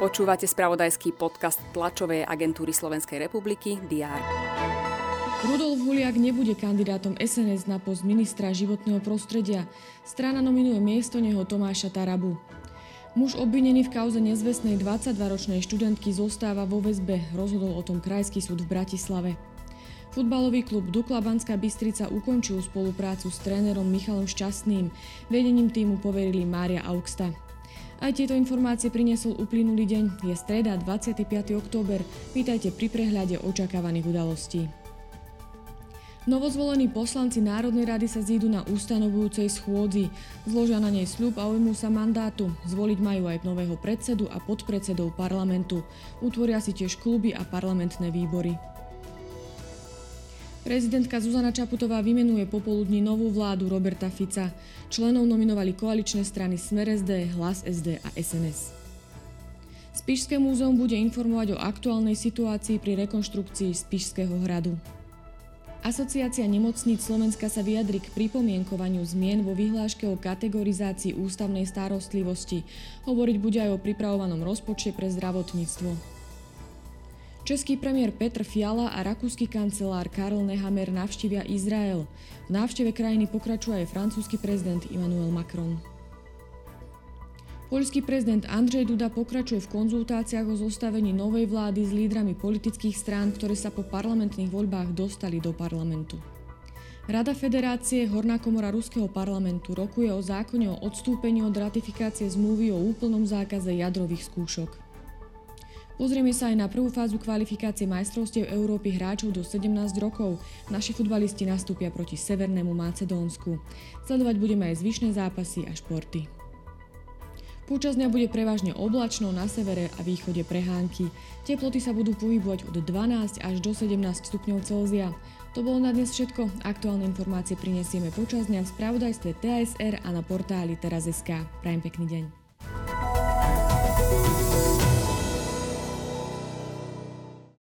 Počúvate spravodajský podcast tlačovej agentúry Slovenskej republiky DR. Rudolf Huliak nebude kandidátom SNS na post ministra životného prostredia. Strana nominuje miesto neho Tomáša Tarabu. Muž obvinený v kauze nezvestnej 22-ročnej študentky zostáva vo väzbe, rozhodol o tom Krajský súd v Bratislave. Futbalový klub Dukla Banská Bystrica ukončil spoluprácu s trénerom Michalom Šťastným. Vedením týmu poverili Mária Augsta. Aj tieto informácie priniesol uplynulý deň. Je streda 25. október. Vítajte pri prehľade očakávaných udalostí. Novozvolení poslanci Národnej rady sa zídu na ustanovujúcej schôdzi. Zložia na nej sľub a ujmú sa mandátu. Zvoliť majú aj nového predsedu a podpredsedov parlamentu. Utvoria si tiež kluby a parlamentné výbory. Prezidentka Zuzana Čaputová vymenuje popoludní novú vládu Roberta Fica. Členov nominovali koaličné strany Smer SD, Hlas SD a SNS. Spišské múzeum bude informovať o aktuálnej situácii pri rekonštrukcii Spišského hradu. Asociácia nemocníc Slovenska sa vyjadri k pripomienkovaniu zmien vo vyhláške o kategorizácii ústavnej starostlivosti. Hovoriť bude aj o pripravovanom rozpočte pre zdravotníctvo. Český premiér Petr Fiala a rakúsky kancelár Karl Nehammer navštívia Izrael. V návšteve krajiny pokračuje aj francúzsky prezident Emmanuel Macron. Poľský prezident Andrzej Duda pokračuje v konzultáciách o zostavení novej vlády s lídrami politických strán, ktoré sa po parlamentných voľbách dostali do parlamentu. Rada Federácie Horná komora Ruského parlamentu rokuje o zákone o odstúpení od ratifikácie zmluvy o úplnom zákaze jadrových skúšok. Pozrieme sa aj na prvú fázu kvalifikácie majstrovstiev Európy hráčov do 17 rokov. Naši futbalisti nastúpia proti Severnému Macedónsku. Sledovať budeme aj zvyšné zápasy a športy. Počas dňa bude prevažne oblačno na severe a východe prehánky. Teploty sa budú pohybovať od 12 až do 17 stupňov Celzia. To bolo na dnes všetko. Aktuálne informácie prinesieme počas dňa v spravodajstve TSR a na portáli teraz.sk. Prajem pekný deň.